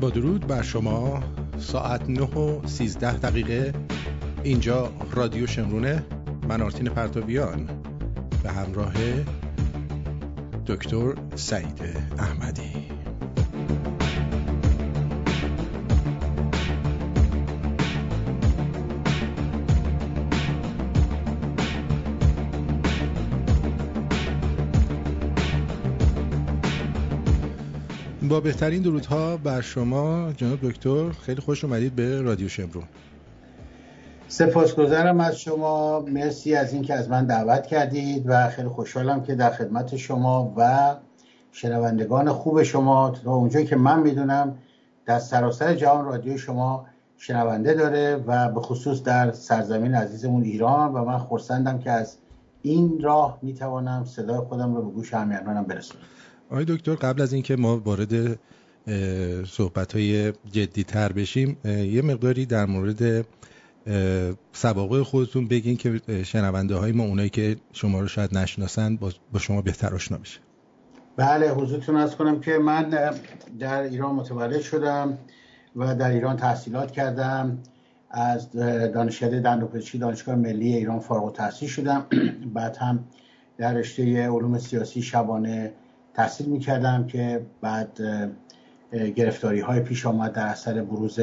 با درود بر شما. ساعت 9 و 13 دقیقه. اینجا رادیو شمرونه من آرتین پرتابیان. به همراه دکتر سعید احمدی. با بهترین درودها بر شما جناب دکتر خیلی خوش اومدید به رادیو شمرون. سپاسگزارم از شما. مرسی از اینکه از من دعوت کردید و خیلی خوشحالم که در خدمت شما و شنوندگان خوب شما تا اونجایی که من می‌دونم در سراسر جهان رادیو شما شنونده داره و به خصوص در سرزمین عزیزمون ایران و من خورسندم که از این راه می‌توانم صدای خودم رو به گوش همیانانم برسونم. آقای دکتر قبل از اینکه ما وارد صحبت های جدی تر بشیم یه مقداری در مورد سوابق خودتون بگین که شنونده های ما اونایی که شما رو شاید نشناسن با شما بهتر آشنا بشه. بله حضورتون از کنم که من در ایران متولد شدم و در ایران تحصیلات کردم. از دانشکده دندوپزشکی دانشگاه ملی ایران فارغ التحصیل شدم. بعد هم در رشته علوم سیاسی شبانه تحصیل می‌کردم که بعد گرفتاری های پیش آمد در اثر بروز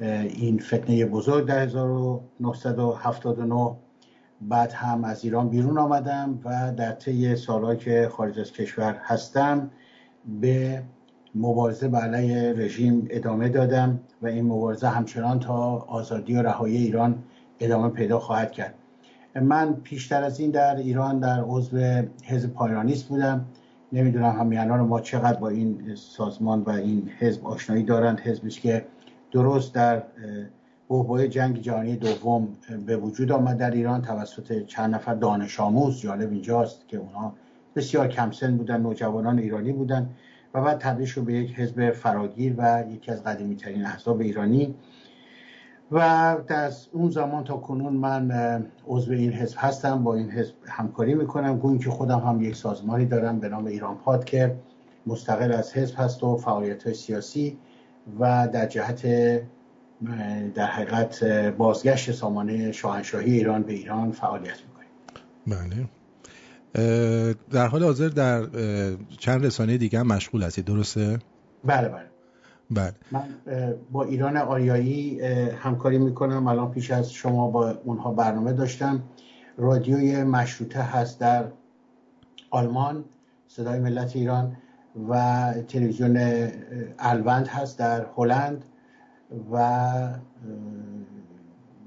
این فتنه بزرگ در 1979 بعد هم از ایران بیرون آمدم و در طی سالهایی که خارج از کشور هستم به مبارزه علیه رژیم ادامه دادم و این مبارزه همچنان تا آزادی و رهایی ایران ادامه پیدا خواهد کرد. من پیشتر از این در ایران در عضو حزب پایانیست بودم. نمی‌دونم همیانان ما چقدر با این سازمان و این حزب آشنایی دارند حزبی که درست در بحبای جنگ جهانی دوم به وجود آمد در ایران توسط چند نفر دانش آموز جالب اینجاست که اونا بسیار کم سن بودن نوجوانان ایرانی بودن و بعد تبدیل شد به یک حزب فراگیر و یکی از قدیمی ترین احزاب ایرانی. و در اون زمان تا کنون من عضو این حزب هستم با این حزب همکاری می‌کنم. گوین که خودم هم یک سازمانی دارم به نام ایران پاد که مستقل از حزب هست و فعالیت های سیاسی و در جهت در حقیقت بازگشت سامانه شاهنشاهی ایران به ایران فعالیت می‌کنیم. بله. در حال حاضر در چند رسانه دیگه هم مشغول هستید درسته؟ بله بله. بله. من با ایران آریایی همکاری می‌کنم. الان پیش از شما با اونها برنامه داشتم. رادیوی مشروطه هست در آلمان صدای ملت ایران و تلویزیون الوند هست در هلند و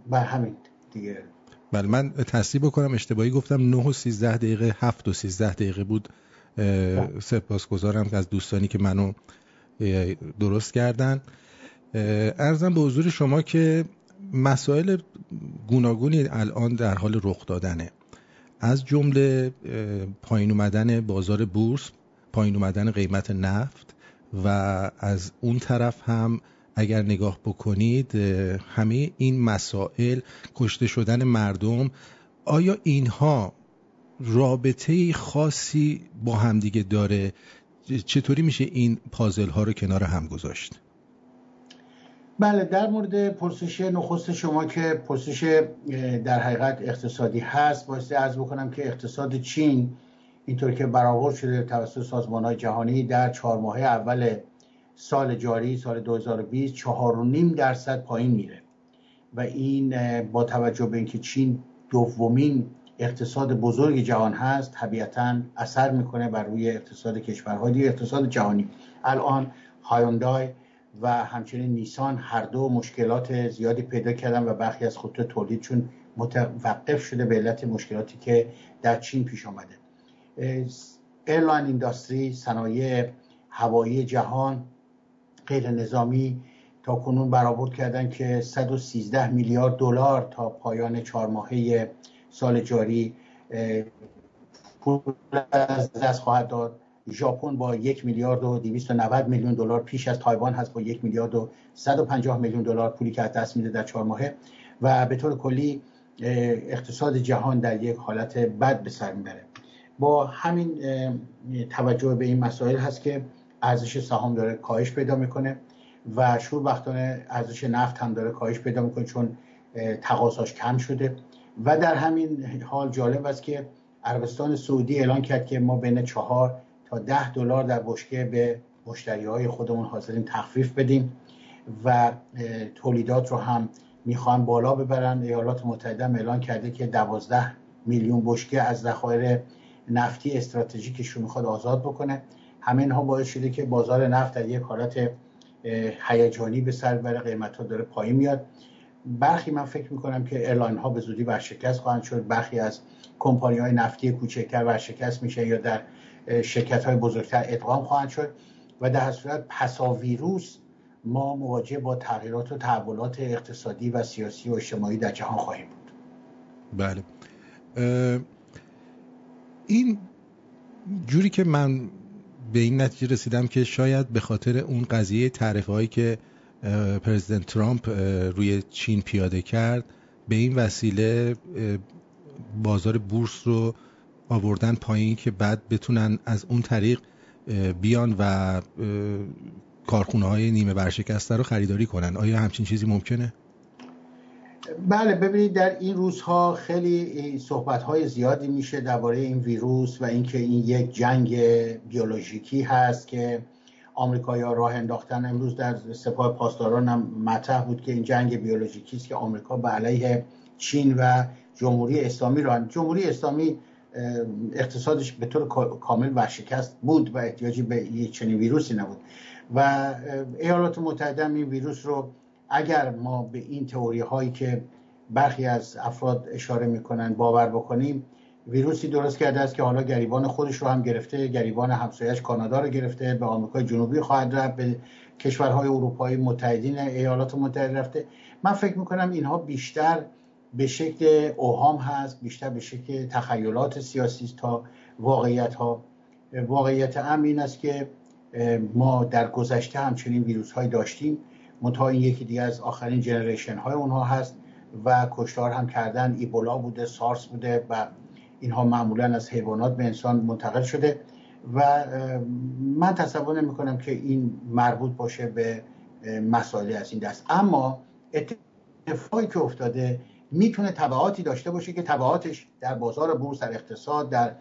بر همین دیگه. بله من تصدیح بکنم اشتباهی گفتم. 9 و 13 دقیقه 7 و 13 دقیقه بود. سپاسگزارم از دوستانی که منو درست کردن. ارزم به حضور شما که مسائل گوناگونی الان در حال رخ دادنه. از جمله پایین اومدن بازار بورس پایین اومدن قیمت نفت و از اون طرف هم اگر نگاه بکنید همه این مسائل کشته شدن مردم آیا اینها رابطه خاصی با همدیگه داره چطوری میشه این پازل ها رو کنار هم گذاشت؟ بله در مورد پرسش نخست شما که پرسش در حقیقت اقتصادی هست بایستی ارز بکنم که اقتصاد چین اینطور که برآورد شده توسط سازمان های جهانی در چهار ماه اول سال جاری سال 2020 چهار و نیم درصد پایین میره. و این با توجه به اینکه چین دومین اقتصاد بزرگ جهان هست طبیعتا اثر می‌کنه بر روی اقتصاد کشورهای اقتصاد جهانی. الان هایوندای و همچنین نیسان هر دو مشکلات زیادی پیدا کردن و برخی از خطوط تولیدشون متوقف شده به علت مشکلاتی که در چین پیش آمده airline industry صنایع هوایی جهان غیر نظامی تا کنون برآورد کردن که 113 میلیارد دلار تا پایان چهار ماهه سال جاری پول از دست خواهد داد. ژاپن با یک میلیارد و 290 میلیون دلار پیش از تایوان هست با یک میلیارد و 150 میلیون دلار پولی که از دست میده در چهار ماهه و به طور کلی اقتصاد جهان در یک حالت بد به سر می‌بره. با همین توجه به این مسائل هست که ارزش سهام داره کاهش پیدا می‌کنه و شوربختانه ارزش نفت هم داره کاهش پیدا می‌کنه چون تقاضاش کم شده. و در همین حال جالب است که عربستان سعودی اعلان کرد که ما بین چهار تا ده دلار در بشکه به مشتری های خودمون حاضرین تخفیف بدیم و تولیدات رو هم می‌خوان بالا ببرن. ایالات متحده اعلان کرده که دوازده میلیون بشکه از ذخایر نفتی استراتژیکش رو می‌خواد آزاد بکنه. همه اینها باعث شده که بازار نفت در یک حالت هیجانی به سر بره قیمت ها داره پایین میاد. برخی من فکر می‌کنم که airline ها به زودی ورشکست خواهند شد. برخی از کمپانی های نفتی کوچکتر ورشکست میشه یا در شرکت های بزرگتر ادغام خواهند شد. و در صورت پسا ویروس ما مواجه با تغییرات و تحولات اقتصادی و سیاسی و اجتماعی در جهان خواهیم بود. بله. این جوری که من به این نتیجه رسیدم که شاید به خاطر اون قضیه تعرفه هایی که پرزیدنت ترامپ روی چین پیاده کرد به این وسیله بازار بورس رو آوردن پایین که بعد بتونن از اون طریق بیان و کارخونه های نیمه برشکسته رو خریداری کنن آیا همچین چیزی ممکنه؟ بله ببینید در این روزها خیلی صحبت های زیادی میشه درباره این ویروس و اینکه این یک جنگ بیولوژیکی هست که آمریکایی‌ها راه انداختن امروز در سپاه پاسداران هم مطرح بود که این جنگ بیولوژیکی است که آمریکا به علیه چین و جمهوری اسلامی راه جمهوری اسلامی اقتصادش به طور کامل ورشکست بود و احتیاجی به یک چنین ویروسی نبود. و ایالات متحده این ویروس رو اگر ما به این تئوری هایی که برخی از افراد اشاره می‌کنن باور بکنیم ویروسی درست کرده است که حالا گریبان خودش رو هم گرفته گریبان همسایش کانادا رو گرفته به آمریکای جنوبی خواهد رفت به کشورهای اروپایی متحدین ایالات متحده رفته. من فکر می‌کنم اینها بیشتر به شکل اوهام هست بیشتر به شکل تخیلات سیاسی تا واقعیت ها واقعیت هم این است که ما در گذشته همچنین ویروس های داشتیم. منتها این یکی دیگه از آخرین جنریشن های اونها هست و کشتار هم کردن. ایبولا بوده سارس بوده و اینها معمولا از حیوانات به انسان منتقل شده و من تصور نمی کنم که این مربوط باشه به مسائل از این دست. اما اتفاقی که افتاده می‌تونه تبعاتی داشته باشه که تبعاتش در بازار بورس در اقتصاد در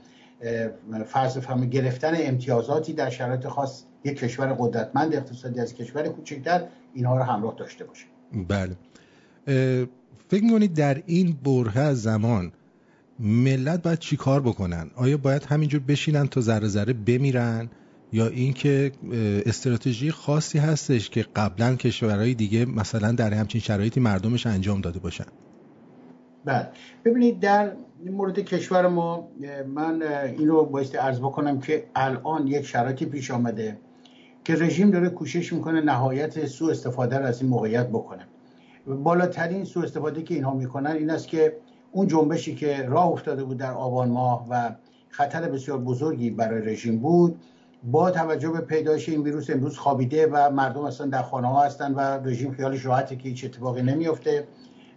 فرض فهم گرفتن امتیازاتی در شرایط خاص یک کشور قدرتمند اقتصادی از کشور کوچکتر اینها رو همراه داشته باشه. بله. فکر می‌کنید در این بره زمان ملت باید چی کار بکنن؟ آیا باید همینجور بشینن تا ذره ذره بمیرن؟ یا اینکه استراتژی خاصی هستش که قبلا کشورهای دیگه مثلا در همچین شرایطی مردمش انجام داده باشن؟ بله. ببینید در مورد کشور ما من این رو بایستی عرض بکنم که الان یک شرایطی پیش آمده که رژیم داره کوشش می‌کنه نهایت سوء استفاده را از این موقعیت بکنه. بالاترین سوء استفاده که اینها می‌کنن این است که اون جنبشی که راه افتاده بود در آبان ماه و خطر بسیار بزرگی برای رژیم بود با توجه به پیدایش این ویروس امروز خوابیده و مردم اصلا در خانه ها هستن و رژیم خیالش راحته که هیچ اتفاقی نمیفته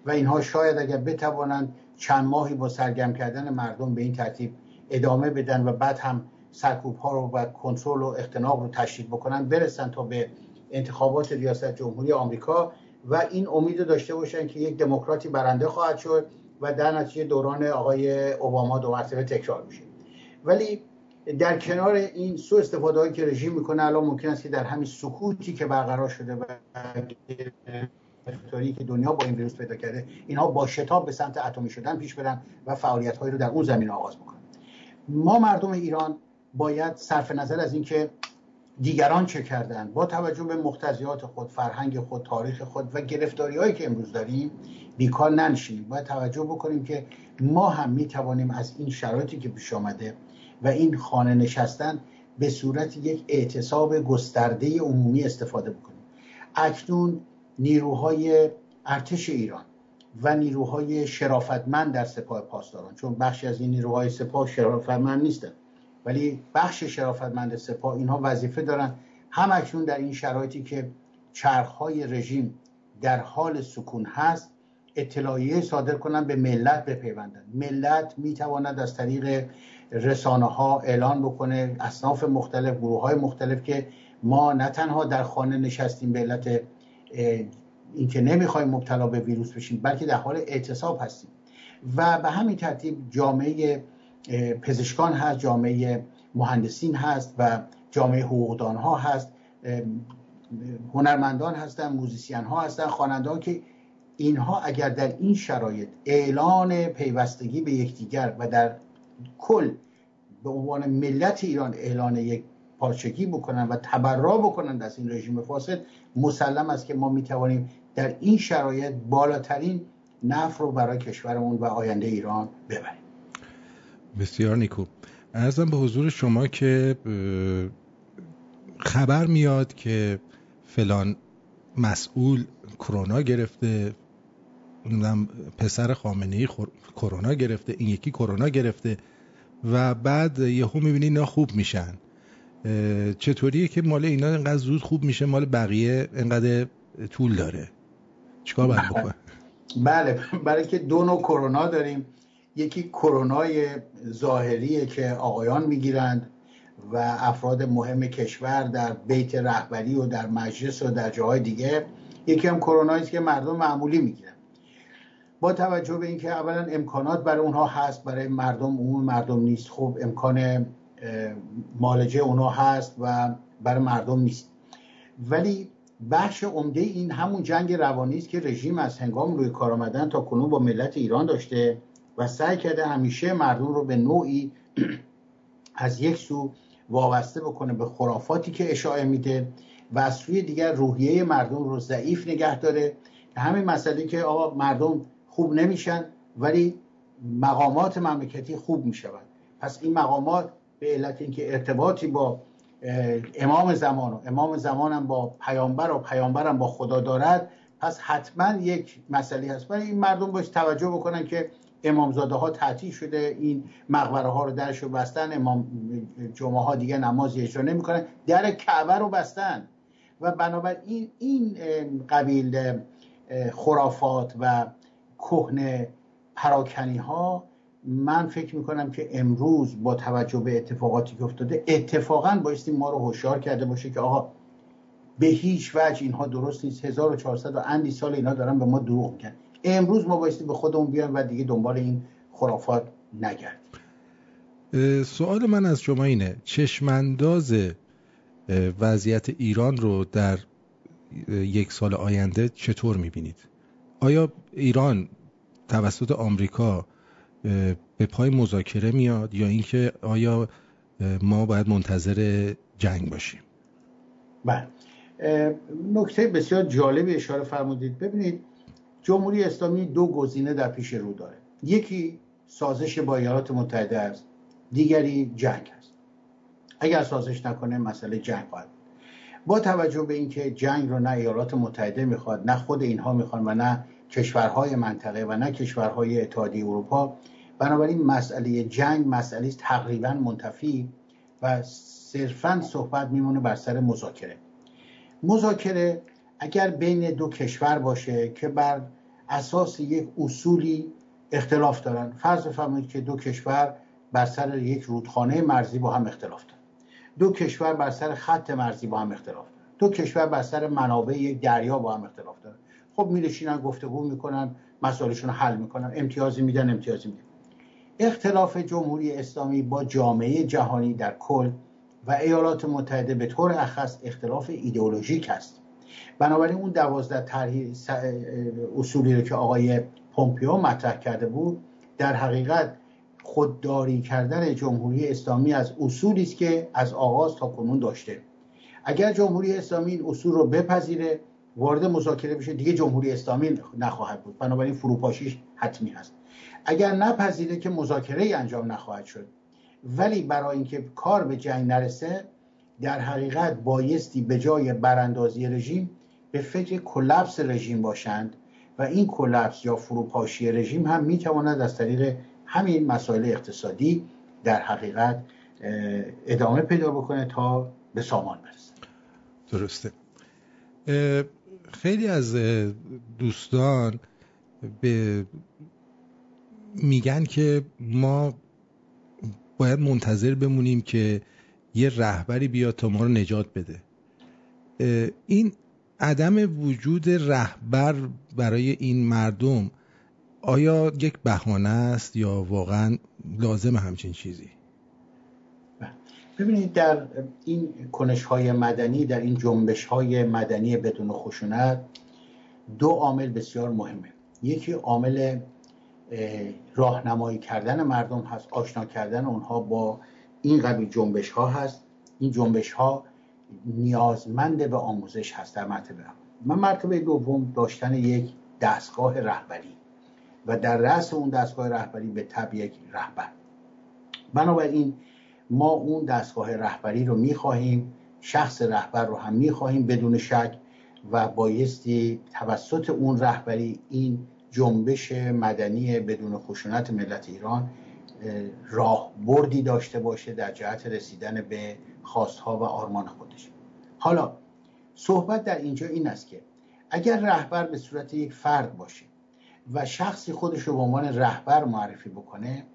و اینها شاید اگر بتوانند چند ماهی با سرگرم کردن مردم به این ترتیب ادامه بدن و بعد هم سرکوب ها رو و کنترل و اختناق رو تشدید بکنن برسن تا به انتخابات ریاست جمهوری آمریکا و این امید داشته باشن که یک دموکراتی برنده خواهد شد. و در نتیجه دوران آقای اوباما دو مرتبه تکرار میشه. ولی در کنار این سو استفاده هایی که رژیم می‌کنه الان ممکن است که در همین سکوتی که برقرار شده و که دنیا با این ویروس پیدا کرده اینها با شتاب به سمت اتمی شدن پیش برن و فعالیت هایی رو در اون زمین آغاز بکنن. ما مردم ایران باید صرف نظر از اینکه دیگران چه کردن؟ با توجه به مقتضیات خود فرهنگ خود تاریخ خود و گرفتاری هایی که امروز داریم بیکار ننشینیم. باید توجه بکنیم که ما هم می توانیم از این شرایطی که پیش آمده و این خانه نشستن به صورت یک اعتصاب گسترده عمومی استفاده بکنیم. اکنون نیروهای ارتش ایران و نیروهای شرافتمند در سپاه پاسداران چون بخشی از این نیروهای سپاه شرافتمند نیستن. ولی بخش شرافتمند سپاه اینها وظیفه دارن. هم اکنون در این شرایطی که چرخهای رژیم در حال سکون هست اطلاعیه صادر کنن به ملت بپیوندن. ملت می‌تواند از طریق رسانه ها اعلان بکنه اصناف مختلف گروه های مختلف که ما نه تنها در خانه نشستیم به علت اینکه نمی‌خوایم مبتلا به ویروس بشیم بلکه در حال اعتصاب هستیم. و به همین ترتیب جامعه پزشکان هست جامعه مهندسین هست و جامعه حقوقدان ها هست هنرمندان هستن موزیسین ها هستن خوانندگان که اینها اگر در این شرایط اعلان پیوستگی به یکدیگر و در کل به عنوان ملت ایران اعلان یک پارچگی بکنن و تبرا بکنن از این رژیم فاسد مسلم است که ما می‌توانیم در این شرایط بالاترین نفر رو برای کشورمون و آینده ایران ببریم. بسیار نیکو. ارزم به حضور شما که خبر میاد که فلان مسئول کرونا گرفته پسر خامنه ای کرونا گرفته این یکی کرونا گرفته و بعد یهو می‌بینی اینا خوب میشن. چطوریه که مال اینا اینقدر زود خوب میشه؟ مال بقیه اینقدر طول داره. چیکار باید بله. بکنه بله. برای که دو نوع کرونا داریم. یکی کرونای ظاهریه که آقایان می‌گیرند و افراد مهم کشور در بیت رهبری و در مجلس و در جاهای دیگه. یکی هم کرونایی که مردم معمولی می‌گیرن با توجه به اینکه اولا امکانات برای اونها هست برای مردم عموم مردم نیست. خب امکان مالجه اونها هست و برای مردم نیست. ولی بخش عمده این همون جنگ روانی است که رژیم از هنگام روی کار آمدن تا کنون با ملت ایران داشته. و سعی کرده همیشه مردم رو به نوعی از یک سو وابسته بکنه به خرافاتی که اشاعه میده و از سوی دیگر روحیه مردم رو ضعیف نگه داره. همین مسئله که آقا مردم خوب نمیشن ولی مقامات مملکتی خوب می‌شوند. پس این مقامات به علت اینکه ارتباطی با امام زمان و امام زمانم با پیامبر و پیامبرم با خدا دارد پس حتما یک مسئله هست. ولی این مردم باش توجه بکنن که امامزاده ها تعطیل شده این مقبره ها رو درش رو بستن امام جمعه ها دیگه نماز اجرا نمی‌کنن در کعبه رو بستن. و بنابراین این قبیل خرافات و کهنه پراکنی ها من فکر می‌کنم که امروز با توجه به اتفاقاتی که افتاده اتفاقا بایستی ما رو هوشیار کرده باشه که آقا به هیچ وجه اینها درست نیست. 1400 و اندی سال اینا دارن به ما دروغ میگن. امروز ما بایستی به خودمون بیایم و دیگه دنبال این خرافات نگردیم. سوال من از شما اینه چشمانداز وضعیت ایران رو در یک سال آینده چطور می‌بینید؟ آیا ایران توسط آمریکا به پای مذاکره میاد یا اینکه آیا ما باید منتظر جنگ باشیم؟ بله. نکته بسیار جالبی اشاره فرمودید. ببینید جمهوری اسلامی دو گزینه در پیش رو داره. یکی سازش با ایالات متحده است دیگری جنگ است. اگر سازش نکنه مسئله جنگ خواهد با توجه به اینکه جنگ رو نه ایالات متحده می‌خواد نه خود اینها می‌خوان و نه کشورهای منطقه و نه کشورهای اتحادیه اروپا بنابراین مسئله جنگ مسئله تقریبا منتفی و صرفا صحبت میمونه بر سر مذاکره. مذاکره اگر بین دو کشور باشه که بر اساس یک اصولی اختلاف دارن. فرض بفرمایید که دو کشور بر سر یک رودخانه مرزی با هم اختلاف دارن. دو کشور بر سر خط مرزی با هم اختلاف دارن. دو کشور بر سر منابع یک دریا با هم اختلاف دارن. خب میلشینن گفتگو می‌کنن مسائلشون حل می‌کنن. امتیازی میدن امتیازی میدن. اختلاف جمهوری اسلامی با جامعه جهانی در کل و ایالات متحده به طور اخص اختلاف ایدئولوژیک است بنابراین اون دوازده طرح اصولی رو که آقای پومپیو مطرح کرده بود در حقیقت خودداری کردن جمهوری اسلامی از اصولی است که از آغاز تا کنون داشته. اگر جمهوری اسلامی این اصول رو بپذیره وارد مذاکره بشه دیگه جمهوری اسلامی نخواهد بود. بنابراین فروپاشیش حتمی هست. اگر نپذیره که مذاکره انجام نخواهد شد ولی برای اینکه کار به جنگ نرسه در حقیقت بایستی به جای براندازی رژیم به فکر کلپس رژیم باشند و این کلپس یا فروپاشی رژیم هم می‌تواند از طریق همین مسائل اقتصادی در حقیقت ادامه پیدا بکنه تا به سامان برسه. درسته. خیلی از دوستان به میگن که ما باید منتظر بمونیم که یه رهبری بیاد تا ما رو نجات بده. این عدم وجود رهبر برای این مردم آیا یک بهانه است یا واقعا لازم همچین چیزی؟ ببینید در این کنش های مدنی در این جنبش های مدنی بدون خشونت دو عامل بسیار مهمه. یکی عامل راهنمایی کردن مردم هست آشنا کردن اونها با این قبیل جنبش ها هست. این جنبش ها نیازمند به آموزش هست در مرتبه من مرتبه دوم داشتن یک دستگاه رهبری و در رأس اون دستگاه رهبری به تب یک رهبر. بنابراین ما اون دستگاه رهبری رو می‌خواهیم شخص رهبر رو هم می‌خواهیم بدون شک و بایستی توسط اون رهبری این جنبش مدنی بدون خشونت ملت ایران راه بردی داشته باشه در جهت رسیدن به خواستها و آرمان خودش. حالا صحبت در اینجا این است که اگر رهبر به صورت یک فرد باشه و شخصی خودش رو به عنوان رهبر معرفی بکنه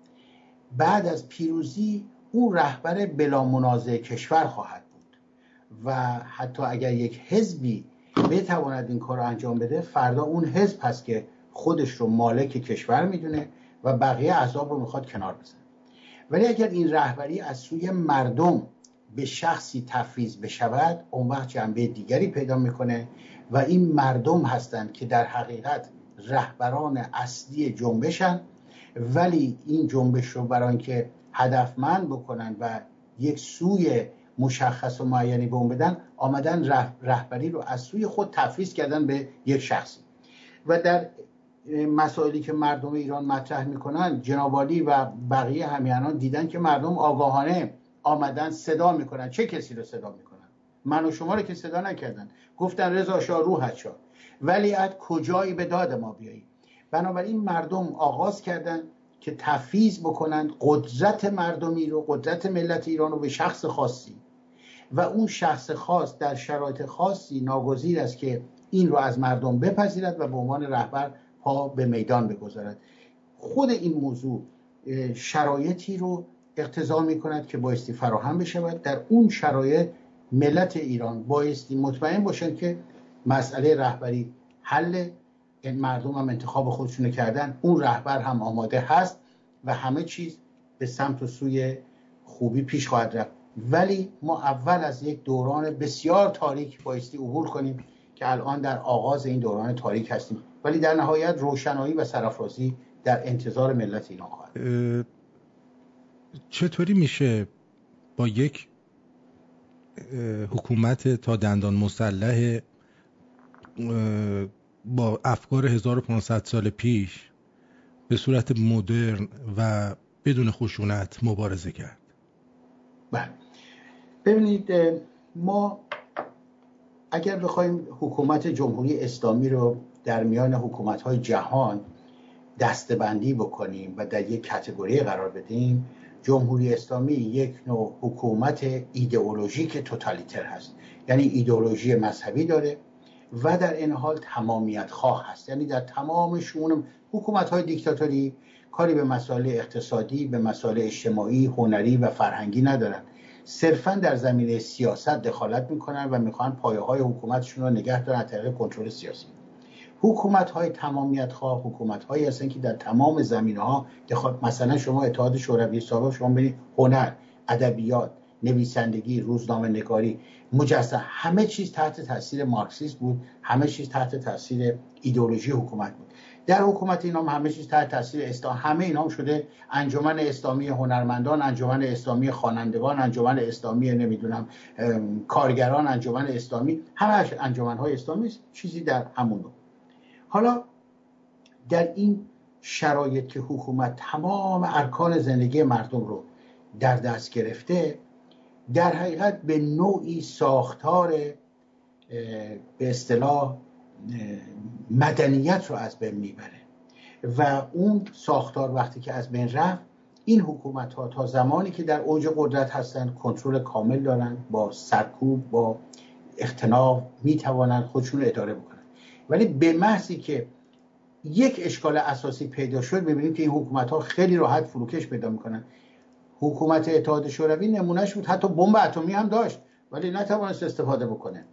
بعد از پیروزی او رهبر بلا منازع کشور خواهد بود و حتی اگر یک حزبی بتواند این کار رو انجام بده فردا اون حزب هست که خودش رو مالک کشور می‌دونه و بقیه احزاب رو می‌خواد کنار بزنه ولی اگر این رهبری از سوی مردم به شخصی تفویض بشود اون وقت جنبه دیگری پیدا می‌کنه و این مردم هستند که در حقیقت رهبران اصلی جنبشن. ولی این جنبش رو برای اینکه هدفمند بکنن و یک سوی مشخص و معینی به اون بدن آمدن رهبری رو از سوی خود تفویض کردن به یک شخصی. و در مسائلی که مردم ایران مطرح می‌کنن جنابالی و بقیه همیانان دیدن که مردم آگاهانه آمدن صدا می‌کنن. چه کسی رو صدا می‌کنن؟ من و شما رو که صدا نکردن. گفتن رضا شاه روحت شاه ولی از کجایی به داد ما بیایی؟ بنابراین مردم آغاز کردن که تفیز بکنند قدرت مردمی رو قدرت ملت ایران رو به شخص خاصی. و اون شخص خاص در شرایط خاصی ناگزیر است که این رو از مردم بپذیرد و به عنوان رهبر پا به میدان بگذارد. خود این موضوع شرایطی رو اقتضا می کند که بایستی فراهم بشود. در اون شرایط ملت ایران بایستی مطمئن باشند که مسئله رهبری حل مردم هم انتخاب خودشونو کردن. اون رهبر هم آماده هست و همه چیز به سمت و سوی خوبی پیش خواهد رفت. ولی ما اول از یک دوران بسیار تاریک بایستی عبور کنیم که الان در آغاز این دوران تاریک هستیم. ولی در نهایت روشنایی و سرافرازی در انتظار ملت ایران خواهد چطوری میشه با یک حکومت تا دندان مسلح با افکار 1500 سال پیش به صورت مدرن و بدون خشونت مبارزه کرد؟ بله. ببینید ما اگر بخوایم حکومت جمهوری اسلامی رو در میان حکومت های جهان دستبندی بکنیم و در یک کتگوری قرار بدیم جمهوری اسلامی یک نوع حکومت ایدئولوژیک توتالیتر هست. یعنی ایدئولوژی مذهبی داره و در این حال تمامیت خواه هست. یعنی در تمام شون حکومت های دیکتاتوری کاری به مسائل اقتصادی به مسائل اجتماعی هنری و فرهنگی ندارن. صرفا در زمینه سیاست دخالت می‌کنن و می‌خوان پایه های حکومتشون رو نگه دارن طریق کنترل سیاسی. حکومت های تمامیت خواه حکومت هایی هستن که در تمام زمینه ها. مثلا شما اتحاد شوروی سابق شما ببینید هنر ادبیات نویسندگی روزنامه نگاری مجسم همه چیز تحت تاثیر مارکسیسم بود همه چیز تحت تاثیر ایدئولوژی حکومت بود در حکومت اینا همه چیز تحت تاثیر اسلام همه اینا شده انجمن اسلامی هنرمندان انجمن اسلامی خوانندگان انجمن اسلامی نمی‌دونم کارگران انجمن اسلامی همه انجمن های اسلامی چیزی در همون حالا در این شرایط که حکومت تمام ارکان زندگی مردم رو در دست گرفته در حقیقت به نوعی ساختار به اصطلاح مدنیت رو از بین می‌بره. و اون ساختار وقتی که از بین رفت این حکومت ها تا زمانی که در اوج قدرت هستند کنترل کامل دارن با سرکوب با اختناق می‌توانند خودشون رو اداره بکنن ولی به محضی که یک اشکال اساسی پیدا شد می‌بینیم که این حکومت ها خیلی راحت فروکش پیدا می‌کنن. حکومت اتحاد شوروی نمونهش بود. حتی بمب اتمی هم داشت ولی نتوانست استفاده بکنه.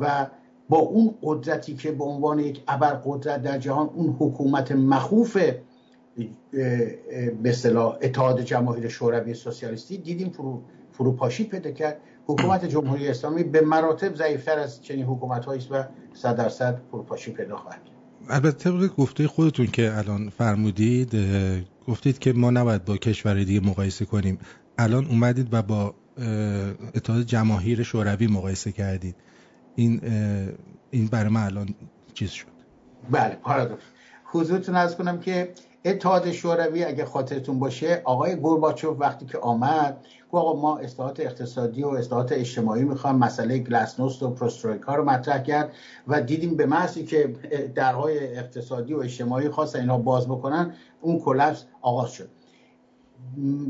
و با اون قدرتی که به عنوان یک ابر قدرت در جهان اون حکومت مخوف به اصطلاح اتحاد جماهیر شوروی سوسیالیستی دیدیم فرو فروپاشی پیدا کرد. حکومت جمهوری اسلامی به مراتب ضعیفتر از چنین حکومت است و صد درصد فروپاشی پیدا خواهد البته گفته خودتون که الان فرمودید گفتید که ما نباید با کشور دیگه مقایسه کنیم. الان اومدید و با اتحاد جماهیر شوروی مقایسه کردید. این این برای من الان چیز شد. بله پارادوکس حضورتون از کنم که اتحاد شوروی اگه خاطرتون باشه آقای گورباچوف وقتی که آمد گفت آقا ما اصلاحات اقتصادی و اصلاحات اجتماعی می‌خوام مسئله گلاسنوست و پروسترویکا رو مطرح کرد و دیدیم به محضی که درهای اقتصادی و اجتماعی خواست اینا باز بکنن اون کلپس آغاز شد.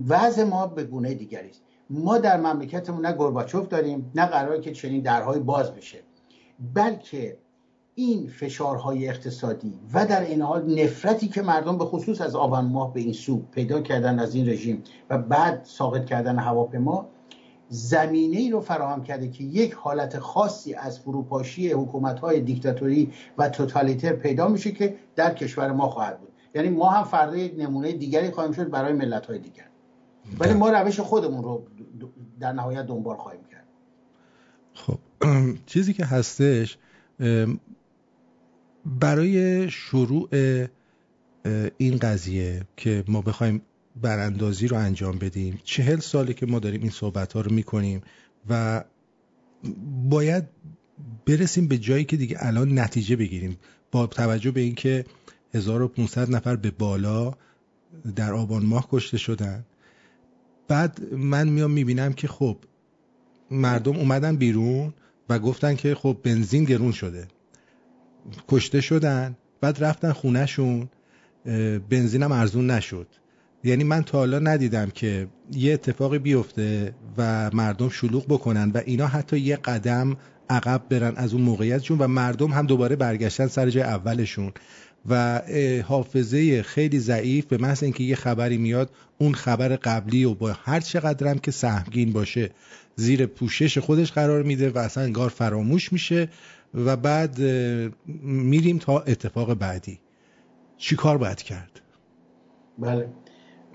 وضع ما به گونه دیگری است. ما در مملکتمون نه گورباچوف داریم نه قراره که چنین درهای باز بشه. بلکه این فشارهای اقتصادی و در این حال نفرتی که مردم به خصوص از آبان ماه به این سو پیدا کردن از این رژیم و بعد ساقط کردن هواپیما زمینه ای رو فراهم کرده که یک حالت خاصی از فروپاشی حکومت های دیکتاتوری و توتالیتر پیدا میشه که در کشور ما خواهد بود. یعنی ما هم فردا یک نمونه دیگری خواهیم شد برای ملت های دیگر. ولی ما روش خودمون رو در نهایت دنبال خواهیم کرد. خب چیزی که هستش برای شروع این قضیه که ما بخوایم براندازی رو انجام بدیم چهل ساله که ما داریم این صحبت ها رو می‌کنیم و باید برسیم به جایی که دیگه الان نتیجه بگیریم. با توجه به اینکه 1500 نفر به بالا در آبان ماه کشته شدن. بعد من میام می‌بینم که خب مردم اومدن بیرون و گفتن که خب بنزین گرون شده. کشته شدن بعد رفتن خونهشون بنزینم ارزون نشد. یعنی من تا حالا ندیدم که یه اتفاقی بیفته و مردم شلوغ بکنن و اینا حتی یه قدم عقب برن از اون موقعیتشون و مردم هم دوباره برگشتن سر جای اولشون. و حافظه خیلی ضعیف به محض اینکه یه خبری میاد اون خبر قبلی و با هر چقدرم که سهمگین باشه. زیر پوشش خودش قرار میده و اصلا انگار فراموش میشه و بعد میریم تا اتفاق بعدی. چی کار باید کرد؟ بله.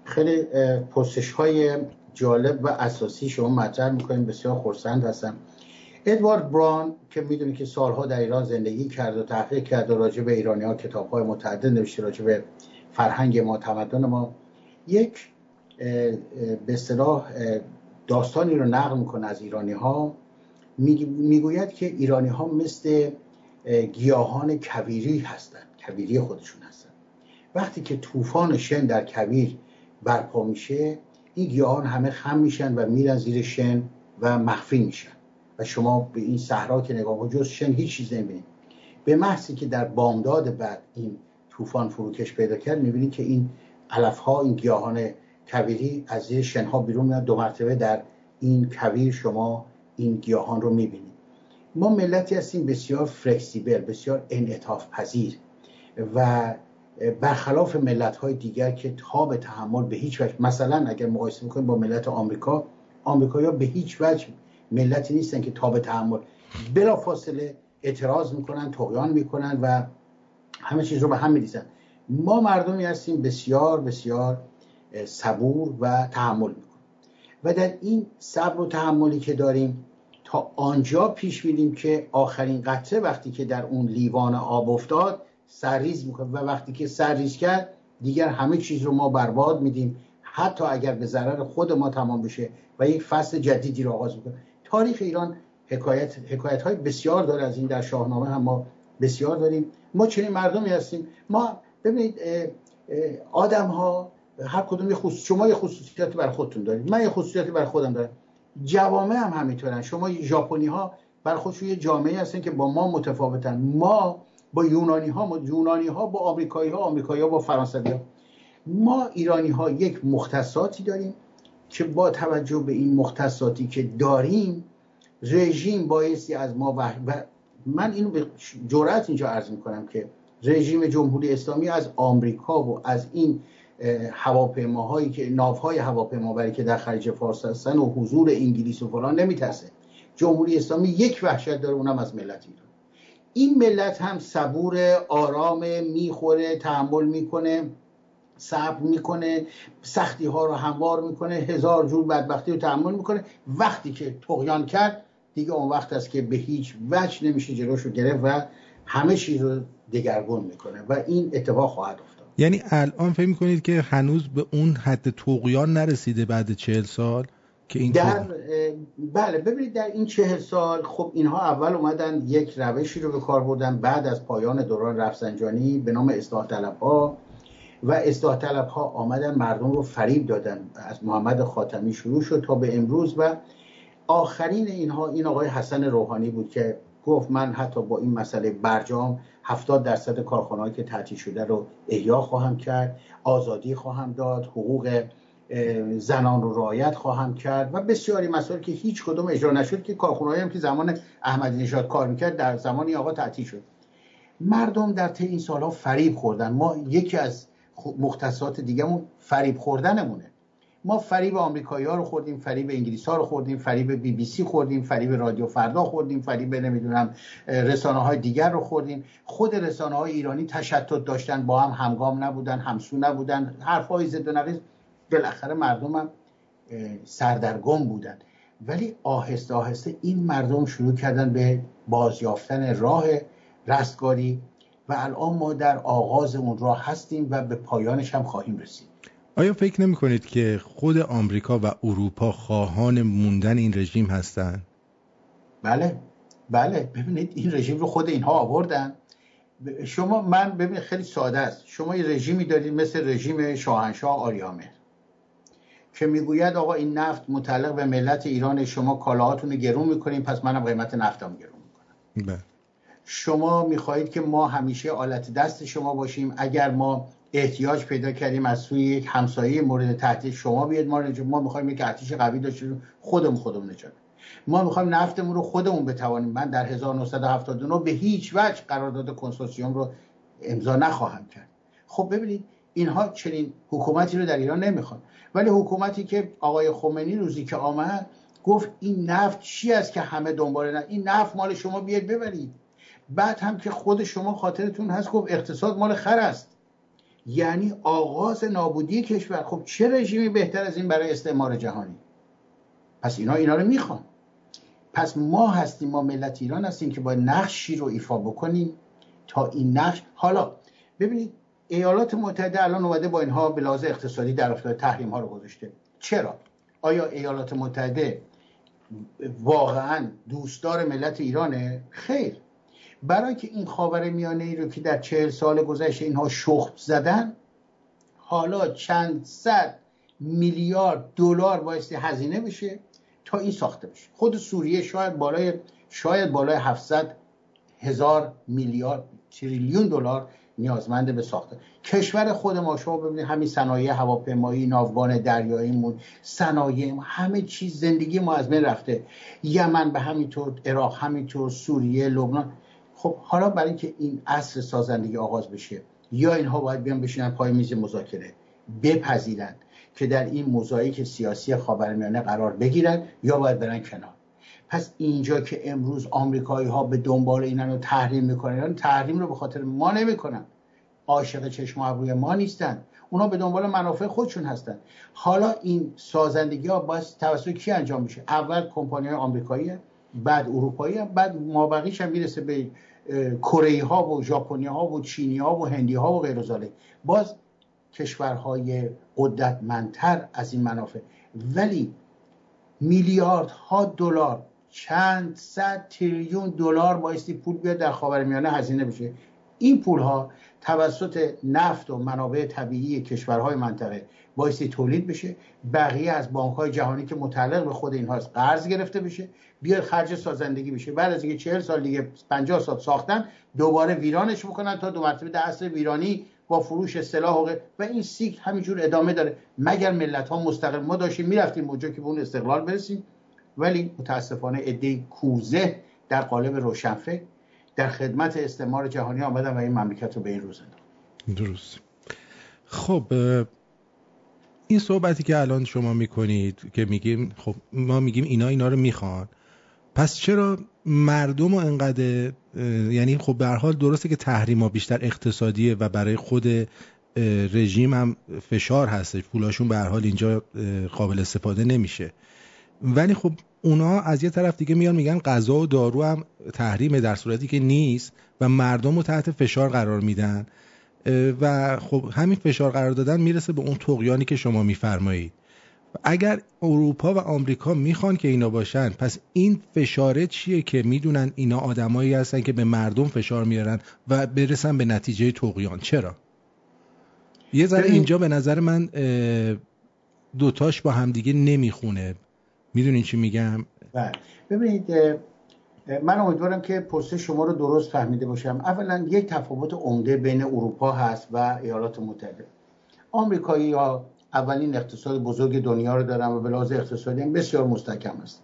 خیلی پرسش های جالب و اساسی شما مطرح می‌کنیم بسیار خورسند هستم. ادوارد بران که می‌دونی که سالها در ایران زندگی کرد و تحقیق کرد و راجع به ایرانی ها کتاب های متعدد نوشته راجع به فرهنگ ما تمدن ما یک به اصطلاح داستانی رو نقل می‌کنه از ایرانی ها می‌گوید که ایرانی ها مثل گیاهان کویری هستند کویری خودشون هستند وقتی که طوفان شن در کویر برپا میشه این گیاهان همه خم میشن و میرن زیر شن و مخفی میشن. و شما به این صحرا که نگاه جز شن هیچ چیز نمی‌بینید. به محضی که در بامداد بعد این طوفان فروکش پیدا کرد می‌بینید که این علف ها این گیاهان کویری از زیر شن ها بیرون میاد دو مرتبه در این کویر شما این گیاهان رو می‌بینید. ما ملتی هستیم بسیار فلکسیبل بسیار انعطاف پذیر و برخلاف ملت های دیگر که تاب تحمل به هیچ وجه مثلا اگر مقایسه می‌کنیم با ملت آمریکا آمریکایی‌ها به هیچ وجه ملتی نیستن که تاب تحمل. بلا فاصله اعتراض می‌کنن تقیان می‌کنن و همه چیز رو به هم میریزن. ما مردمی هستیم بسیار بسیار صبور و تحمل می‌کنیم و در این صبر و تحملی که داریم تا آنجا پیش میدیم که آخرین قطره وقتی که در اون لیوان آب افتاد سرریز می‌کنه. و وقتی که سرریز کرد دیگر همه چیز رو ما برباد میدیم. حتی اگر به ضرر خود ما تمام بشه و یک فصل جدیدی رو آغاز می‌کنه. تاریخ ایران حکایت, حکایت های بسیار داره از این در شاهنامه هم ما بسیار داریم. ما چنین مردمی هستیم. ما ببینید آدم ها هر کدوم یه خصوص... شما یه خصوصیاتی بر خودتون دارید. من یه خصوصیاتی بر خودم دارم. جوامع هم همینطورن. شما ژاپنی ها بر خودشون یه جامعه هستن که با ما متفاوتن. ما با یونانی ها یونانی ها با آمریکایی ها آمریکایی ها با فرانسوی ها ما ایرانی ها یک مختصاتی داریم که با توجه به این مختصاتی که داریم رژیم بایستی از ما و من اینو به جرأت اینجا عرض می‌کنم که رژیم جمهوری اسلامی از آمریکا و از این هواپیماهایی که ناوهای هواپیمابری که در خلیج فارس هستن و حضور انگلیس و فلان نمیترسه. جمهوری اسلامی یک وحشت داره اونم از ملت ایران این ملت هم صبور آرام می‌خوره تحمل می‌کنه صبر می‌کنه سختی ها رو هموار می‌کنه هزار جور بدبختی رو تحمل می‌کنه. وقتی که تقیان کرد دیگه اون وقت است که به هیچ وجه نمیشه جلوش رو گرفت و همه چیز رو دگرگون می‌کنه و این اتفاق خواهد افتاد. یعنی الان فکر می‌کنید که هنوز به اون حد تقیان نرسیده بعد چهل سال که این در بله ببینید در این چهل سال خب اینها اول اومدن یک روشی رو به کار بردن بعد از پایان دوران رفسنجانی به نام اصلاح طلب ها و اصلاح طلب ها آمدن مردم رو فریب دادن. از محمد خاتمی شروع شد تا به امروز و آخرین اینها این آقای حسن روحانی بود که گفت من حتی با این مسئله برجام 70 درصد کارخانه‌ای که تعطیل شده رو احیا خواهم کرد آزادی خواهم داد حقوق زنان رو رعایت خواهم کرد و بسیاری مسائل که هیچ کدوم اجرا نشد که کارخانه‌ای هم که زمان احمدی نژاد کار می‌کرد در زمانی آقا تعطیل شد. مردم در طی این سالها فریب خوردن. ما یکی از مختصات دیگهمون فریب خوردنمونه. ما فریب آمریکایی ها رو خوردیم فریب انگلیس ها رو خوردیم فریب بی بی سی خوردیم فریب رادیو فردا خوردیم فریب نمی‌دونم رسانه های دیگر رو خوردیم. خود رسانه های ایرانی تشتت داشتن با هم همگام نبودن همسو نبودن حرف های ضد و نقیض. بالاخره مردم هم سردرگم بودن. ولی آهسته آهسته این مردم شروع کردن به بازیافتن راه رستگاری و الان ما در آغاز اون راه هستیم و به پایانش هم خواهیم رسید. آیا فکر نمی کنید که خود آمریکا و اروپا خواهان موندن این رژیم هستند؟ بله بله. ببینید این رژیم رو خود اینها آوردن. شما من ببین خیلی ساده است. شما یه رژیمی دارید مثل رژیم شاهنشاه آریامه که می‌گوید آقا این نفت متعلق به ملت ایران شما کالاهاتون رو گرون می‌کنیم پس منم قیمت نفتم گرون می‌کنم. بله. شما می‌خواهید که ما همیشه آلت دست شما باشیم. اگر ما احتیاج پیدا کردیم از سوی یک همسایه مورد تحت شما بیاد. ما ما می‌خوایم یک ارتش قوی داشته خودمون خودمون نجات ما می‌خوایم نفتمون رو خودمون بتوانیم. من در 1979 به هیچ وجه قرارداد کنسورسیوم رو امضا نخواهم کرد. خب ببینید اینها چنین حکومتی رو در ایران نمی‌خوان. ولی حکومتی که آقای خمینی روزی که آمد گفت این نفت چی است که همه دنبال نه این نفت مال شما بیاد ببرید. بعد هم که خود شما خاطرتون هست گفت اقتصاد مال خر است. یعنی آغاز نابودی کشور. خب چه رژیمی بهتر از این برای استعمار جهانی؟ پس اینا اینا رو می‌خوان. پس ما هستیم ما ملت ایران هستیم که با نقشی رو ایفا بکنیم تا این نقش حالا ببینید ایالات متحده الان اومده با اینها به لحاظ اقتصادی در افتاد تحریم ها رو گذاشته. چرا؟ آیا ایالات متحده واقعا دوستدار ملت ایرانه؟ خیر. برای که این خاور میانه ای رو که در چهل سال گذشته اینها شخت زدن حالا چند صد میلیارد دلار بایستی هزینه بشه تا این ساخته بشه. خود سوریه شاید بالای شاید بالای 700 هزار میلیارد تریلیون دلار نیازمند به ساخته. کشور خود ما شما ببینید همین صنایع هواپیمایی ناوگان دریاییمون صنایع همه چیز زندگی ما از بین رفته. یمن به همینطور عراق همینطور سوریه لبنان. خب حالا برای اینکه این عصر سازندگی آغاز بشه یا اینها باید بیان بشینن پای میز مذاکره بپذیرند که در این موزاییک سیاسی خاورمیانه قرار بگیرن یا باید برن کنار. پس اینجا که امروز آمریکایی ها به دنبال اینن رو تحریم می‌کنن تحریم رو به خاطر ما نمی‌کنن. عاشق چشم ابروی ما نیستن. اونا به دنبال منافع خودشون هستن. حالا این سازندگی ها باید توسط کی انجام میشه؟ اول کمپانی آمریکایی بعد اروپایی بعد مابقیش هم می‌رسه به کره ها و ژاپنی ها و چینی ها و هندی ها و غیر باز کشورهای قدرتمندتر از این منافع. ولی میلیاردها دلار چند صد تریلیون دلار بایستی پول بیاد در خاورمیانه هزینه بشه. این پول ها توسط نفت و منابع طبیعی کشورهای منطقه بایستی تولید بشه. بقیه از بانک های جهانی که متعلق به خود اینها قرض گرفته بشه. بیاد خرج سازندگی بشه. بعد از اینکه چهل سال دیگه 50 سال ساختن دوباره ویرانش بکنن تا دو مرتبه در اصل ویرانی با فروش سلاح و, و این سیکل همینجور ادامه داره. مگر ملت ها مستقل ما داشتیم می‌رفتیم اونجا که به اون استقلال برسیم ولی متاسفانه عده کوزه در قالب روشنفکر در خدمت استعمار جهانی آمدن و این مملکت رو به این روز درست. خب این صحبتی که الان شما می‌کنید که میگیم خب ما میگیم اینا اینا رو می‌خوان. پس چرا مردم و انقدر یعنی خب به حال درسته که تحریما بیشتر اقتصادیه و برای خود رژیم هم فشار هستش. پولاشون به حال اینجا قابل استفاده نمیشه. ولی خب اونا از یه طرف دیگه میان میگن غذا و دارو هم تحریمه در صورتی که نیست و مردم رو تحت فشار قرار میدن. و خب همین فشار قرار دادن می‌رسه به اون تقیانی که شما میفرمایید. اگر اروپا و آمریکا می‌خوان که اینا باشن پس این فشاره چیه که می‌دونن اینا آدمایی هستن که به مردم فشار میارن و برسن به نتیجه تقیان چرا؟ یه ذره اینجا به نظر من دوتاش با همدیگه نمی‌خونه. می‌دونین چی میگم؟ بله. ببینید من امیدوارم که پرسش شما رو درست فهمیده باشم. اولا یک تفاوت عمده بین اروپا هست و ایالات متحده. آمریکایی ها اولین اقتصاد بزرگ دنیا رو دارن و به لحاظ اقتصادی هم بسیار مستحکم است.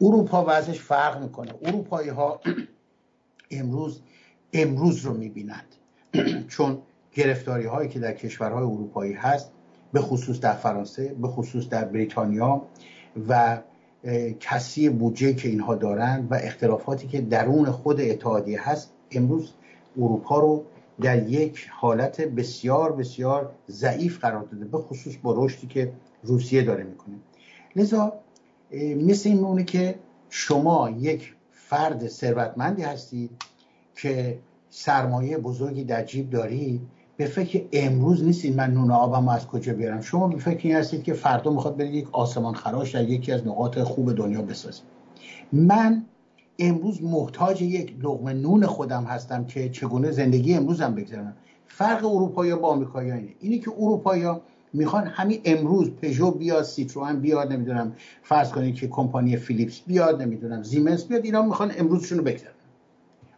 اروپا وضعش فرق می‌کنه. اروپایی ها امروز امروز رو می‌بینند. چون گرفتاری هایی که در کشورهای اروپایی هست به خصوص در فرانسه به خصوص در بریتانیا و کسی بودجه که اینها دارند و اختلافاتی که درون خود اتحادیه هست امروز اروپا رو در یک حالت بسیار بسیار ضعیف قرار داده به خصوص با رشدی که روسیه داره می‌کنه. لذا مثل این مونه که شما یک فرد ثروتمندی هستید که سرمایه بزرگی در جیب دارید به فکر امروز نیستید من نون آبم از کجا بیارم. شما به فکر این هستید که فردا می‌خواد برید یک آسمان خراش در یکی از نقاط خوب دنیا بسازید. من امروز محتاج یک لغمه نون خودم هستم که چگونه زندگی امروزم بگذارم فرق اروپایی با آمریکایی اینه. اینی که اروپایی می‌خوان همین امروز پژو بیاد سیتروان بیاد نمی‌دونم فرض کنید که کمپانی فیلیپس بیاد نمی‌دونم زیمنس بیاد اینا می‌خوان امروزشون رو بگذارن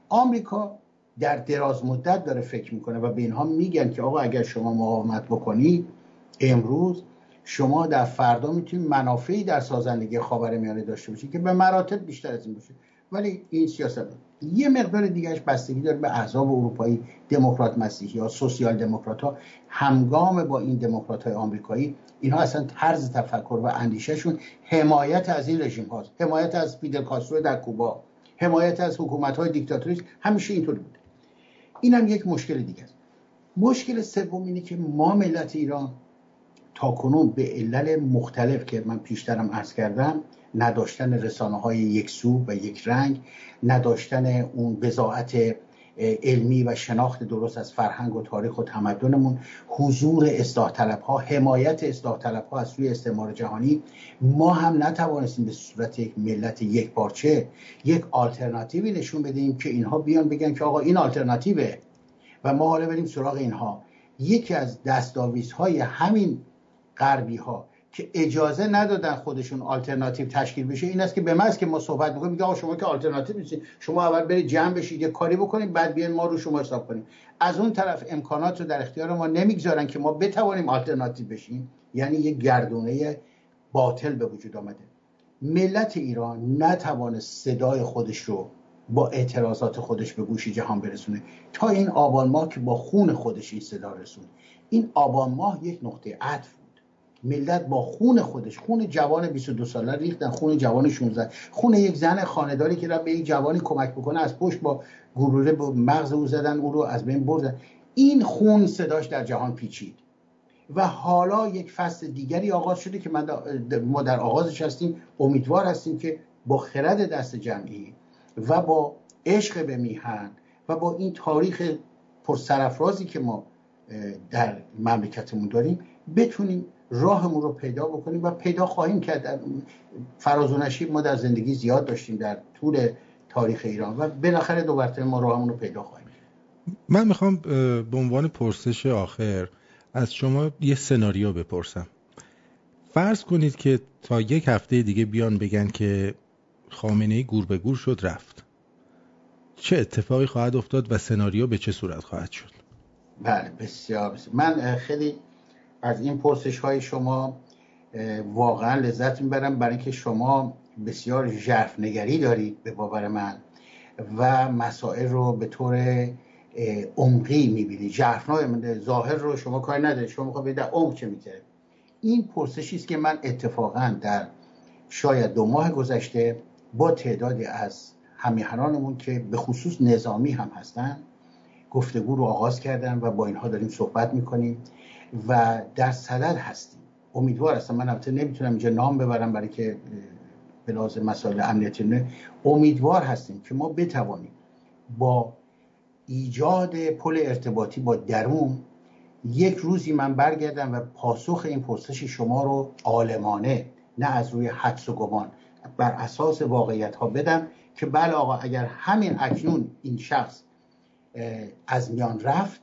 آمریکا در دراز مدت داره فکر می‌کنه و به اینها میگن که آقا اگر شما مقاومت بکنید امروز شما در فردا می‌تونید منافعی در سازندگی خاورمیانه داشته باشید که به مراتب بیشتر از این باشه. ولی این سیاست یه مقدار دیگهش بستگی داره به احزاب اروپایی دموکرات مسیحی یا سوسیال دموکرات ها همگام با این دموکرات های آمریکایی. اینها اصلا طرز تفکر و اندیشهشون حمایت از این رژیم هاست. حمایت از فیدل کاسترو در کوبا حمایت از حکومت های دیکتاتوری همیشه اینطوری بوده این هم یک مشکل دیگه است. مشکل سوم اینه که ما ملت ایران تا کنون به علل مختلف که من پیشترم عرض کردم نداشتن رسانه های یک سو و یک رنگ نداشتن اون بزاعت علمی و شناخت درست از فرهنگ و تاریخ و تمدنمون. حضور اصلاح طلب ها حمایت اصلاح طلب ها از سوی استعمار جهانی. ما هم نتوانستیم به صورت یک ملت یک پارچه یک آلترناتیوی نشون بدیم که اینها بیان بگن که آقا این آلترناتیوه و ما حالا بریم سراغ اینها. یکی از دستاویزهای همین غربی ها که اجازه ندادن خودشون آلترناتیو تشکیل بشه این است که به محض که ما صحبت می‌کنیم میگه شما که آلترناتیو نیستید شما اول برید جمع بشید یه کاری بکنید بعد بیاین ما رو شما حساب کنیم. از اون طرف امکانات رو در اختیار ما نمی‌گذارن که ما بتوانیم آلترناتیو بشیم. یعنی یه گردونه باطل به وجود آمده. ملت ایران نتوانه صدای خودش رو با اعتراضات خودش به گوش جهان برسونه. تا این آبان ماه که با خون خودش این صدا رسونه این آبان ماه یک نقطه عطف ملت با خون خودش خون جوان 22 ساله ریختن خون جوان 16 خون یک زن خانداری که را به یک جوانی کمک بکنه از پشت با گروره به مغز او زدن او رو از بین بردن. این خون صداش در جهان پیچید. و حالا یک فصل دیگری آغاز شده که من ما در آغازش هستیم امیدوار هستیم که با خرد دست جمعی و با عشق به میهن و با این تاریخ پرسرافرازی که ما در مملکتمون داریم بتونیم راهمون رو پیدا بکنیم و پیدا خواهیم کرد. فراز و نشیب ما در زندگی زیاد داشتیم در طول تاریخ ایران و بالاخره دو مرتبه ما راهمون رو پیدا خواهیم من می‌خوام به عنوان پرسش آخر از شما یه سناریو بپرسم. فرض کنید که تا یک هفته دیگه بیان بگن که خامنه ای گور به گور شد رفت. چه اتفاقی خواهد افتاد و سناریو به چه صورت خواهد شد؟ بله بسیار, بسیار. من خیلی از این پرسش های شما واقعا لذت می‌برم. برای اینکه شما بسیار ژرف نگری دارید به باور من و مسائل رو به طور عمقی می‌بینید ژرف ظاهر رو شما کاری ندارید. شما می‌خواید در عمق چه میگذره. این پرسشی است که من اتفاقا در شاید دو ماه گذشته با تعدادی از همیهنانمون که به خصوص نظامی هم هستن گفتگو رو آغاز کردن و با اینها داریم صحبت می‌کنیم. و در صدد هستیم. امیدوار هستم. من البته نمی‌تونم اینجا نام ببرم برای که به لازم مسائل امنیتی نه امیدوار هستیم که ما بتوانیم با ایجاد پل ارتباطی با درون یک روزی من برگردم و پاسخ این پرسش شما رو عالمانه نه از روی حدس و گمان بر اساس واقعیت ها بدم که بله آقا اگر همین اکنون این شخص از میان رفت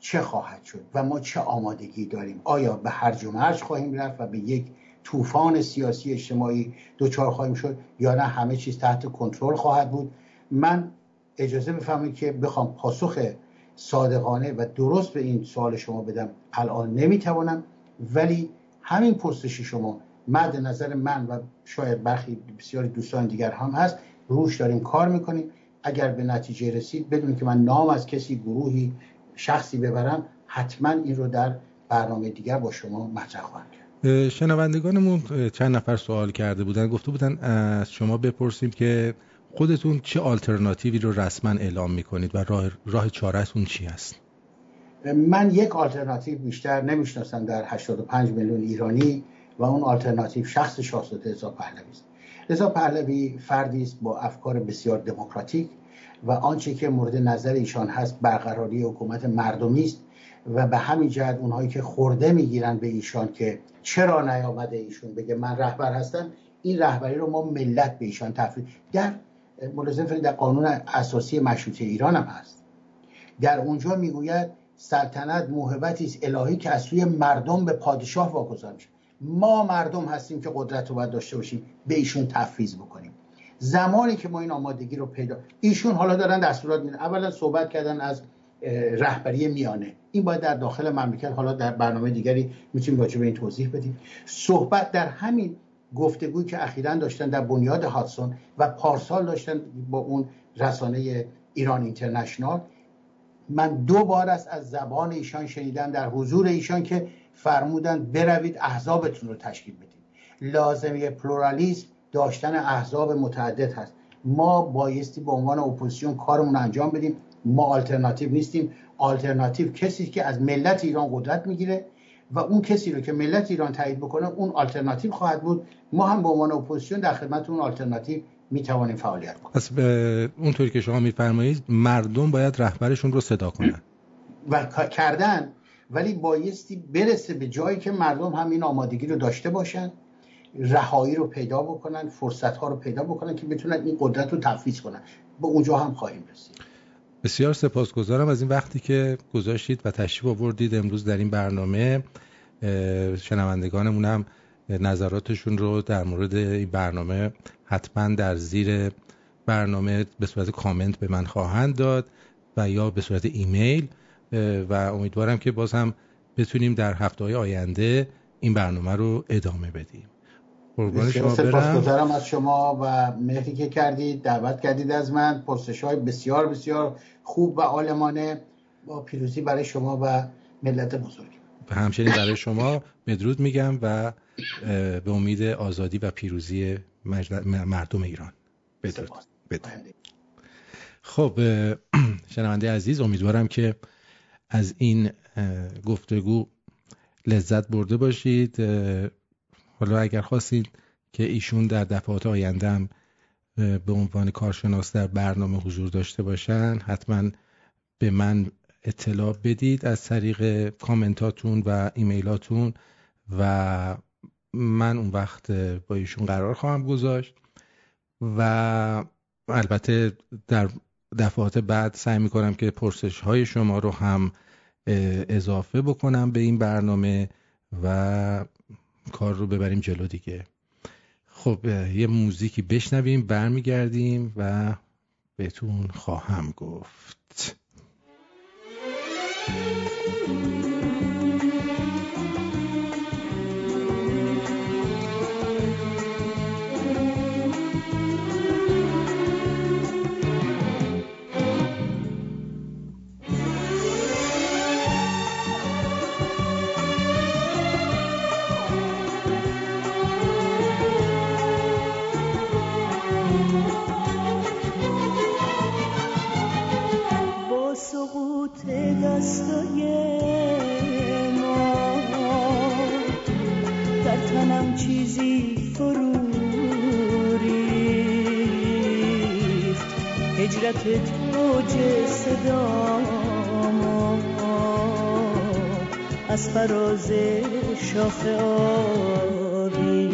چه خواهد شد و ما چه آمادگی داریم؟ آیا به هرج و مرج خواهیم رفت و به یک طوفان سیاسی اجتماعی دوچار خواهیم شد یا نه؟ همه چیز تحت کنترل خواهد بود. من اجازه بفهمید که بخوام پاسخ صادقانه و درست به این سوال شما بدم. الان نمی‌توانم ولی همین پرسش شما مد نظر من و شاید برخی بسیاری دوستان دیگر هم هست. روش داریم کار می‌کنیم. اگر به نتیجه رسید بدون که من نام از کسی گروهی شخصی ببرم حتما این رو در برنامه دیگر با شما مطرح خواهم کرد. شنوندگانمون چند نفر سوال کرده بودن گفته بودن از شما بپرسیم که خودتون چه آلترناتیوی رو رسما اعلام می‌کنید و راه, راه چارهتون چی است من یک آلترناتیو بیشتر نمی‌شناسم در 85 میلیون ایرانی و اون آلترناتیو شخص شاهزاده رضا پهلوی است. رضا پهلوی فردی است با افکار بسیار دموکراتیک و آنچه که مورد نظر ایشان هست برقراری حکومت مردمی است و به همین جهت اونهایی که خورده می‌گیرن به ایشان که چرا نیامده ایشون بگه من رهبر هستم این رهبری رو ما ملت به ایشان تفریح در ملزم در قانون اساسی مشروطه ایران هم هست. در اونجا می‌گوید سلطنت موهبتی است الهی که از سوی مردم به پادشاه واگذار میشه. ما مردم هستیم که قدرت رو باید داشته باشیم به ایشون تفویض بکنیم. زمانی که ما این آمادگی رو پیدا ایشون حالا دارن دستورات میدن. اولا صحبت کردن از رهبری میانه. این باید در داخل مملکت حالا در برنامه دیگری می‌تونیم راجع به این توضیح بدیم. صحبت در همین گفتگویی که اخیرا داشتن در بنیاد هاتسون و پارسال داشتن با اون رسانه ایران اینترنشنال من دو بار است از زبان ایشان شنیدم در حضور ایشان که فرمودن بروید احزابتون رو تشکیل بدید. لازمه پلورالیسم داشتن احزاب متعدد هست. ما بایستی به عنوان اپوزیسیون کارمون انجام بدیم. ما آلترناتیو نیستیم. آلترناتیو کسی که از ملت ایران قدرت می‌گیره و اون کسی رو که ملت ایران تایید بکنه اون آلترناتیو خواهد بود. ما هم به عنوان اپوزیسیون در خدمت اون آلترناتیو می توانیم فعالیت کنیم پس به اونطوری که شما میفرمایید مردم باید رهبرشون رو صدا کنن. و کردن. ولی بایستی برسه به جایی که مردم هم این آمادگی رو داشته باشن. رهایی رو پیدا بکنن فرصت ها رو پیدا بکنن که بتونن این قدرت رو تفویض کنن. به اونجا هم خواهیم رسید. بسیار سپاسگزارم از این وقتی که گذاشتید و تشریف آوردید. امروز در این برنامه شنوندگانمون هم نظراتشون رو در مورد این برنامه حتما در زیر برنامه به صورت کامنت به من خواهند داد و یا به صورت ایمیل و امیدوارم که باز هم بتونیم در هفته های آینده این برنامه رو ادامه بدیم. شما برم. از شما و مهری که کردید دعوت کردید از من. پرسش های بسیار بسیار خوب و عالمانه با پیروزی برای شما و ملت بزرگ. همچنین برای شما مدرود میگم و به امید آزادی و پیروزی مردم ایران. بدرود, بدرود. خب شنونده عزیز امیدوارم که از این گفتگو لذت برده باشید. حالا اگر خواستید که ایشون در دفعات آینده هم به عنوان کارشناس در برنامه حضور داشته باشن حتما به من اطلاع بدید از طریق کامنتاتون و ایمیلاتون و من اون وقت با ایشون قرار خواهم گذاشت و البته در دفعات بعد سعی می‌کنم که پرسش های شما رو هم اضافه بکنم به این برنامه و کار رو ببریم جلو دیگه. خب یه موزیکی بشنویم برمیگردیم و بهتون خواهم گفت. دستای ما. در تنم چیزی فرو ریخت هجرتت اوج صدامو. از فراز شاخه آبی.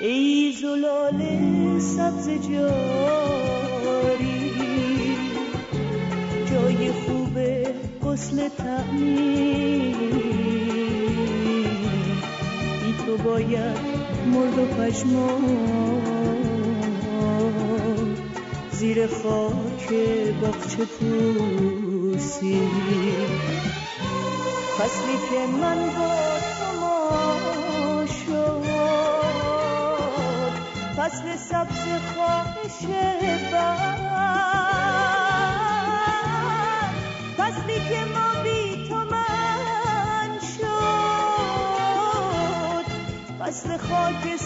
ای زلال سبز جان. غسل تعمیر. بی تو باید مرد و پشمان زیر خاک باغچه پوسی. فصلی که من با تو شد فصل سبز خواهش بر. فصلی که ما بی تو من شد. فصل خاک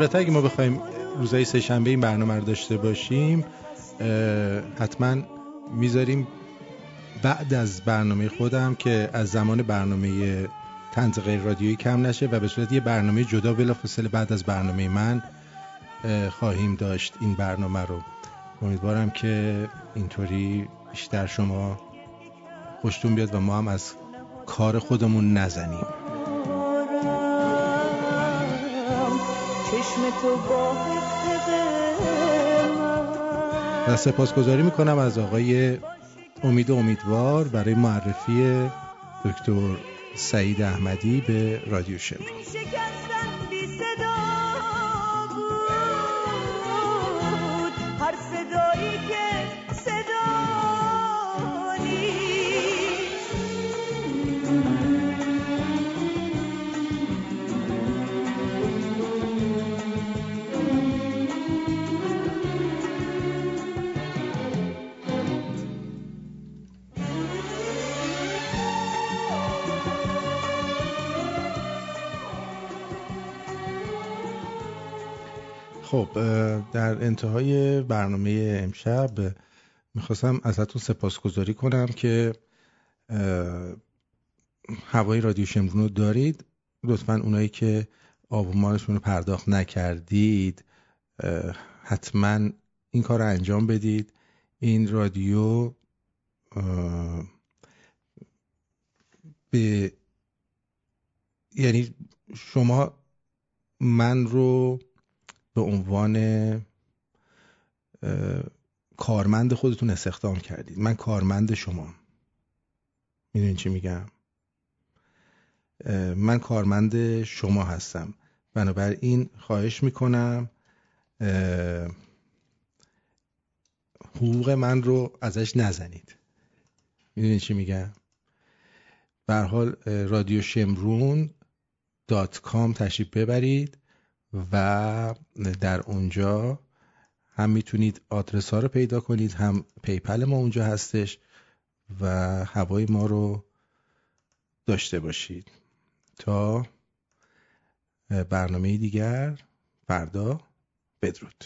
البته اگه ما بخوایم روزهای سه شنبه این برنامه رو داشته باشیم حتما می‌ذاریم بعد از برنامه خودم که از زمان برنامه تنز غیر رادیویی کم نشه و به صورت یه برنامه جدا بلافاصله بعد از برنامه من خواهیم داشت این برنامه رو. امیدوارم که اینطوری بیشتر شما خوشتون بیاد و ما هم از کار خودمون نزنیم. و سپاسگزاری می‌کنم از آقای امید و امیدوار برای معرفی دکتر سعید احمدی به رادیو شمرو خب در انتهای برنامه امشب می‌خواستم ازتون سپاسگزاری کنم که هوای رادیو شمرون رو دارید. لطفا اونایی که آبومانشون رو پرداخت نکردید حتما این کار رو انجام بدید. این رادیو به یعنی شما من رو به عنوان کارمند خودتون استخدام کردید. من کارمند شما. می‌دونین چی میگم؟ من کارمند شما هستم. بنابراین خواهش می‌کنم حقوق من رو ازش نزنید. می‌دونین چی میگم؟ به حال رادیو شمرون dot com تشریف ببرید. و در اونجا هم می‌تونید آدرس ها رو پیدا کنید هم PayPal ما اونجا هستش و هوای ما رو داشته باشید. تا برنامه دیگر فردا بدرود.